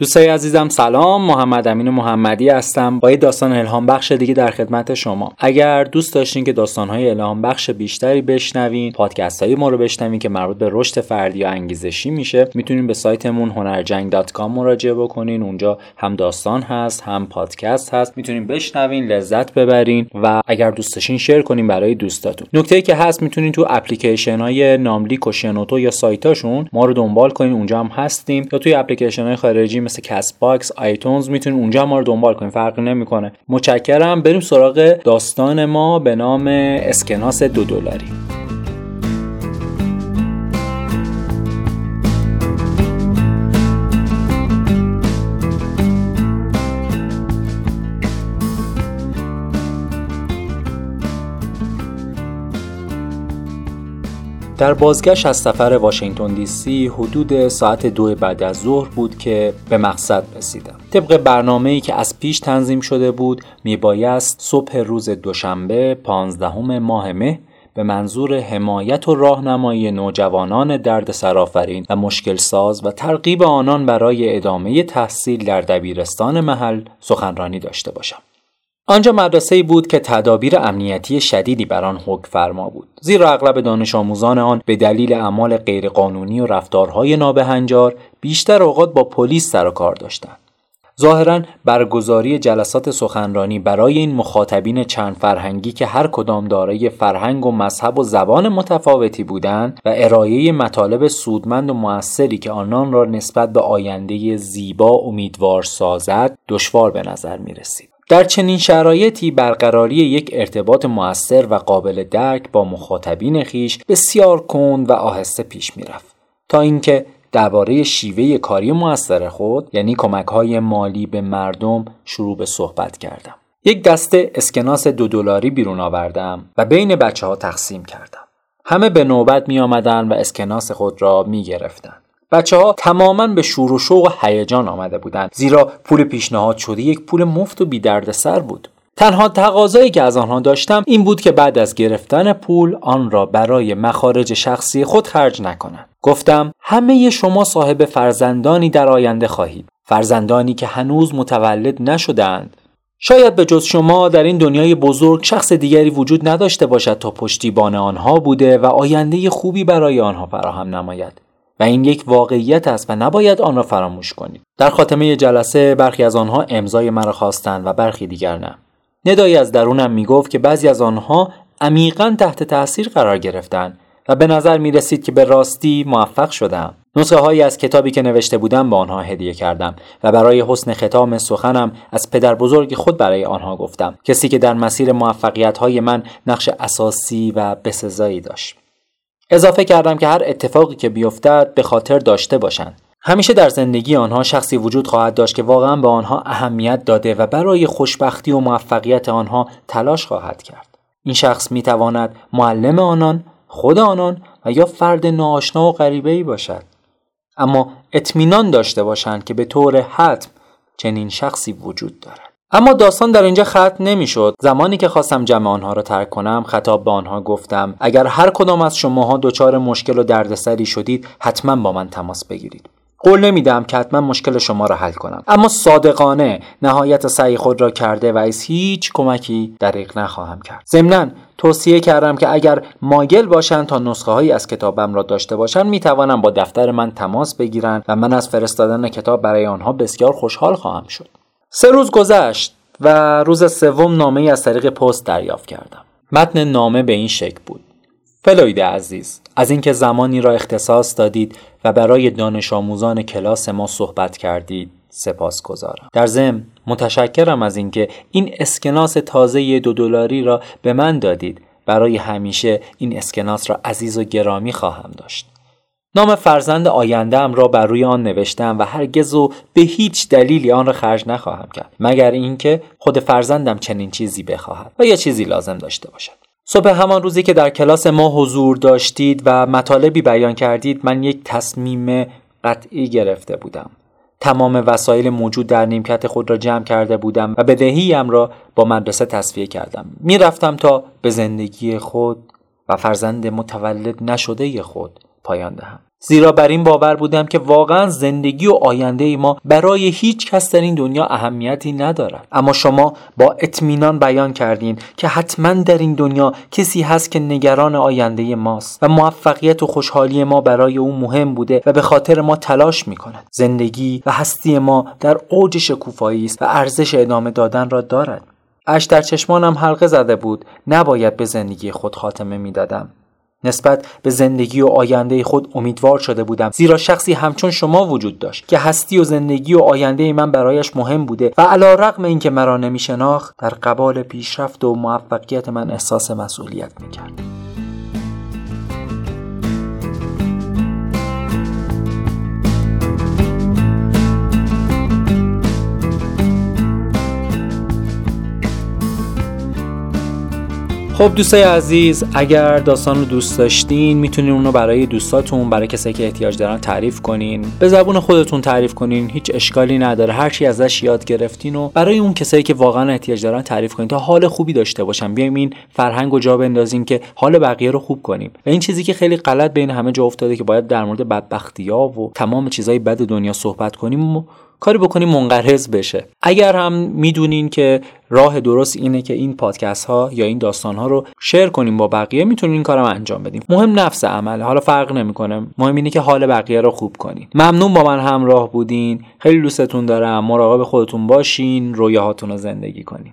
دوستای عزیزم سلام. محمد امین محمدی هستم. با یه داستان الهام بخش دیگه در خدمت شما. اگر دوست داشتین که داستانهای الهام بخش بیشتری بشنوین پادکست های ما رو بشنوین که مربوط به رشد فردی و انگیزشی میشه می‌تونین به سایتمون هنر جنگ .com مراجعه بکنین. اونجا هم داستان هست هم پادکست هست. می‌تونین بشنوین لذت ببرین و اگر دوست داشتین share کنین برای دوستاتون. نکته که هست می‌تونین تو اپلیکیشن های ناملیک و شنوتو یا سایتاشون ما رو دنبال کنین. اونجا هم هستیم. یا توی اپلیکیشن های خارجی مثل Castbox iTunes می‌تونید اونجا ما رو دنبال کنید فرقی نمی‌کنه. متشکرم. بریم سراغ داستان ما به نام اسکناس دو دلاری. در بازگشت از سفر واشنگتن دی سی حدود ساعت دو بعد از ظهر بود که به مقصد رسیدم. طبق برنامه ای که از پیش تنظیم شده بود میبایست صبح روز دوشنبه پانزدهم ماه مه به منظور حمایت و راهنمایی نوجوانان درد سرافرین و مشکل ساز و ترغیب آنان برای ادامه تحصیل در دبیرستان محل سخنرانی داشته باشم. آنجا مدرسه بود که تدابیر امنیتی شدیدی بر آن حکم فرما بود زیرا اغلب دانش آموزان آن به دلیل اعمال غیرقانونی و رفتارهای نابهنجار بیشتر اوقات با پلیس سر و کار داشتند ظاهرا برگزاری جلسات سخنرانی برای این مخاطبین چند فرهنگی که هر کدام دارای فرهنگ و مذهب و زبان متفاوتی بودند و ارائه مطالب سودمند و موثری که آنان را نسبت به آینده زیبا امیدوار سازد دشوار به نظر می رسید. در چنین شرایطی برقراری یک ارتباط موثر و قابل درک با مخاطبین خیش بسیار کند و آهسته پیش می‌رفت. تا اینکه درباره شیوه کاری موثر خود یعنی کمک های مالی به مردم شروع به صحبت کردم. یک دسته اسکناس دو دلاری بیرون آوردم و بین بچه ها تقسیم کردم. همه به نوبت می آمدن و اسکناس خود را می گرفتن. بچه ها تماما به شور و شوق و هیجان آمده بودند زیرا پول پیشنهاد شده یک پول مفت و بی سر بود. تنها تقاضایی که از آنها داشتم این بود که بعد از گرفتن پول آن را برای مخارج شخصی خود خرج نکنند. گفتم همه شما صاحب فرزندانی در آینده خواهید. فرزندانی که هنوز متولد نشدهاند. شاید به جز شما در این دنیای بزرگ شخص دیگری وجود نداشته باشد تا پشتیبان آنها بوده و آینده خوبی برای آنها فراهم نماید. و این یک واقعیت است و نباید آن را فراموش کنید در خاتمه جلسه برخی از آنها امضای مرا خواستند و برخی دیگر نه. ندایی از درونم می‌گفت که بعضی از آنها عمیقا تحت تاثیر قرار گرفتند و به نظر می رسید که به راستی موفق شدم نسخه هایی از کتابی که نوشته بودم به آنها هدیه کردم و برای حسن ختام سخنم از پدر بزرگ خود برای آنها گفتم. کسی که در مسیر موفقیت های من نقش اساسی و بسزایی داشت. اضافه کردم که هر اتفاقی که بیفتد به خاطر داشته باشند. همیشه در زندگی آنها شخصی وجود خواهد داشت که واقعا به آنها اهمیت داده و برای خوشبختی و موفقیت آنها تلاش خواهد کرد. این شخص می تواند معلم آنان خود آنان و یا فرد ناآشنا و غریبه ای باشد. اما اطمینان داشته باشند که به طور حتم چنین شخصی وجود دارد. اما داستان در اینجا ختم نمی‌شد. زمانی که خواستم جمع آنها را ترک کنم خطاب به آنها گفتم اگر هر کدام از شماها دچار مشکل و دردسری شدید حتما با من تماس بگیرید. قول نمیدم که حتما مشکل شما را حل کنم. اما صادقانه نهایت سعی خود را کرده و از هیچ کمکی دریغ نخواهم کرد. ضمنا توصیه کردم که اگر مایل باشند تا نسخه هایی از کتابم را داشته باشند می توانم با دفتر من تماس بگیرند و من از فرستادن کتاب برای آنها بسیار خوشحال خواهم شد. سه روز گذشت و روز سوم نامه ای از طریق پست دریافت کردم. متن نامه به این شکل بود. فلوید عزیز از اینکه زمانی را اختصاص دادید و برای دانش آموزان کلاس ما صحبت کردید سپاس گذارم. در ضمن متشکرم از اینکه این اسکناس تازه دو دلاری را به من دادید. برای همیشه این اسکناس را عزیز و گرامی خواهم داشت. نام فرزند آیندهم را بر روی آن نوشتم و هرگز و به هیچ دلیلی آن را خرج نخواهم کرد مگر اینکه خود فرزندم چنین چیزی بخواهد و یا چیزی لازم داشته باشد. صبح همان روزی که در کلاس ما حضور داشتید و مطالبی بیان کردید من یک تصمیم قطعی گرفته بودم. تمام وسایل موجود در نیمکت خود را جمع کرده بودم و بدهیم را با مدرسه تصفیه کردم. می‌رفتم تا به زندگی خود و فرزند متولد نشده خود پایان دهم. زیرا بر این باور بودم که واقعا زندگی و آینده ای ما برای هیچ کس در این دنیا اهمیتی ندارد. اما شما با اطمینان بیان کردین که حتما در این دنیا کسی هست که نگران آینده ماست و موفقیت و خوشحالی ما برای او مهم بوده و به خاطر ما تلاش می کند زندگی و هستی ما در اوج شکوفایی است و ارزش ادامه دادن را دارد. اش در چشمانم حلقه زده بود. نباید به زندگی خود خاتمه می‌دادم. نسبت به زندگی و آینده خود امیدوار شده بودم. زیرا شخصی همچون شما وجود داشت که هستی و زندگی و آینده من برایش مهم بوده و علا رقم اینکه مرا نمیشناخت در قبال پیشرفت و موفقیت من احساس مسئولیت می‌کرد. خب دوستای عزیز اگر داستان رو دوست داشتین می‌تونین اونو برای دوستاتون برای کسایی که احتیاج دارن تعریف کنین. به زبون خودتون تعریف کنین هیچ اشکالی نداره. هر چی ازش یاد گرفتین و برای اون کسایی که واقعا احتیاج دارن تعریف کنین تا حال خوبی داشته باشن. بیایم این فرهنگ و جا بندازیم که حال بقیه رو خوب کنیم. و این چیزی که خیلی غلط بین همه جا افتاده که باید در مورد بدبختی ها و تمام چیزهای بد دنیا صحبت کنیم کاری بکنیم منقرض بشه. اگر هم می‌دونین که راه درست اینه که این پادکست ها یا این داستان ها رو شیر کنیم با بقیه می‌تونین این کارم انجام بدیم مهم نفس عمله حالا فرق نمی‌کنه. مهم اینه که حال بقیه رو خوب کنین. ممنون با من همراه بودین. خیلی دوستتون دارم. مراقب خودتون باشین. رویاهاتون رو زندگی کنین.